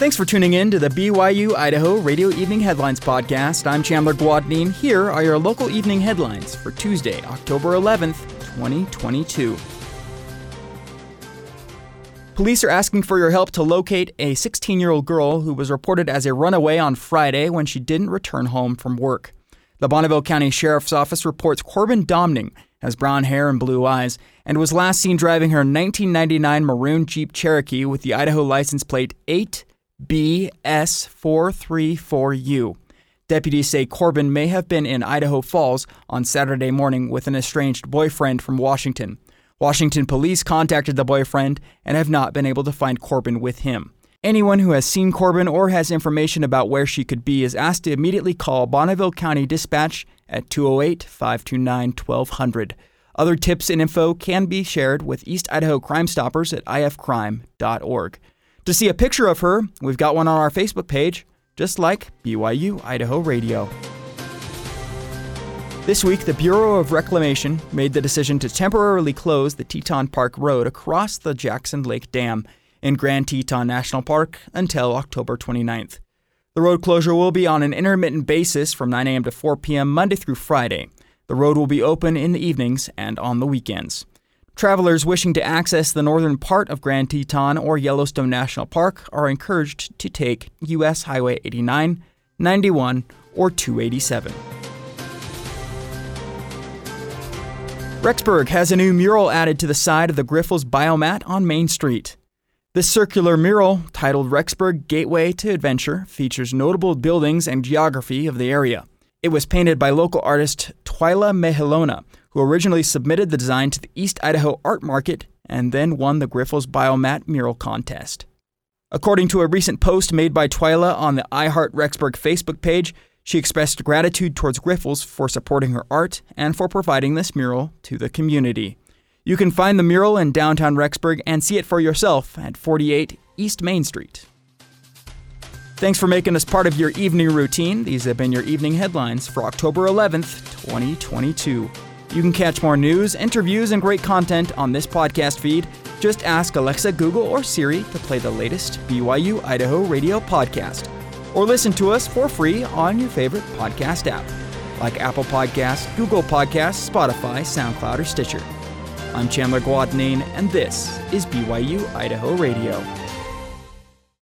Thanks for tuning in to the BYU Idaho Radio Evening Headlines Podcast. I'm Chandler Guadnine. Here are your local evening headlines for Tuesday, October 11th, 2022. Police are asking for your help to locate a 16 year old girl who was reported as a runaway on Friday when she didn't return home from work. The Bonneville County Sheriff's Office reports Corbin Domning has brown hair and blue eyes and was last seen driving her 1999 maroon Jeep Cherokee with the Idaho license plate 8 BS434U. Deputies say Corbin may have been in Idaho Falls on Saturday morning with an estranged boyfriend from Washington. Washington police contacted the boyfriend and have not been able to find Corbin with him. Anyone who has seen Corbin or has information about where she could be is asked to immediately call Bonneville County Dispatch at 208 529 1200. Other tips and info can be shared with East Idaho Crime Stoppers at ifcrime.org. To see a picture of her, we've got one on our Facebook page, just like BYU Idaho Radio. This week, the Bureau of Reclamation made the decision to temporarily close the Teton Park Road across the Jackson Lake Dam in Grand Teton National Park until October 29th. The road closure will be on an intermittent basis from 9 a.m. to 4 p.m. Monday through Friday. The road will be open in the evenings and on the weekends. Travelers wishing to access the northern part of Grand Teton or Yellowstone National Park are encouraged to take U.S. Highway 89, 91, or 287. Rexburg has a new mural added to the side of the Grifols Biomat on Main Street. This circular mural, titled Rexburg Gateway to Adventure, features notable buildings and geography of the area. It was painted by local artist Twyla Mehelona, who originally submitted the design to the East Idaho Art Market and then won the Grifols Biomat Mural Contest. According to a recent post made by Twyla on the iHeart Rexburg Facebook page, she expressed gratitude towards Grifols for supporting her art and for providing this mural to the community. You can find the mural in downtown Rexburg and see it for yourself at 48 East Main Street. Thanks for making us part of your evening routine. These have been your evening headlines for October 11th, 2022. You can catch more news, interviews, and great content on this podcast feed. Just ask Alexa, Google, or Siri to play the latest BYU Idaho radio podcast. Or listen to us for free on your favorite podcast app, like Apple Podcasts, Google Podcasts, Spotify, SoundCloud, or Stitcher. I'm Chandler Guadnine, and this is BYU Idaho Radio.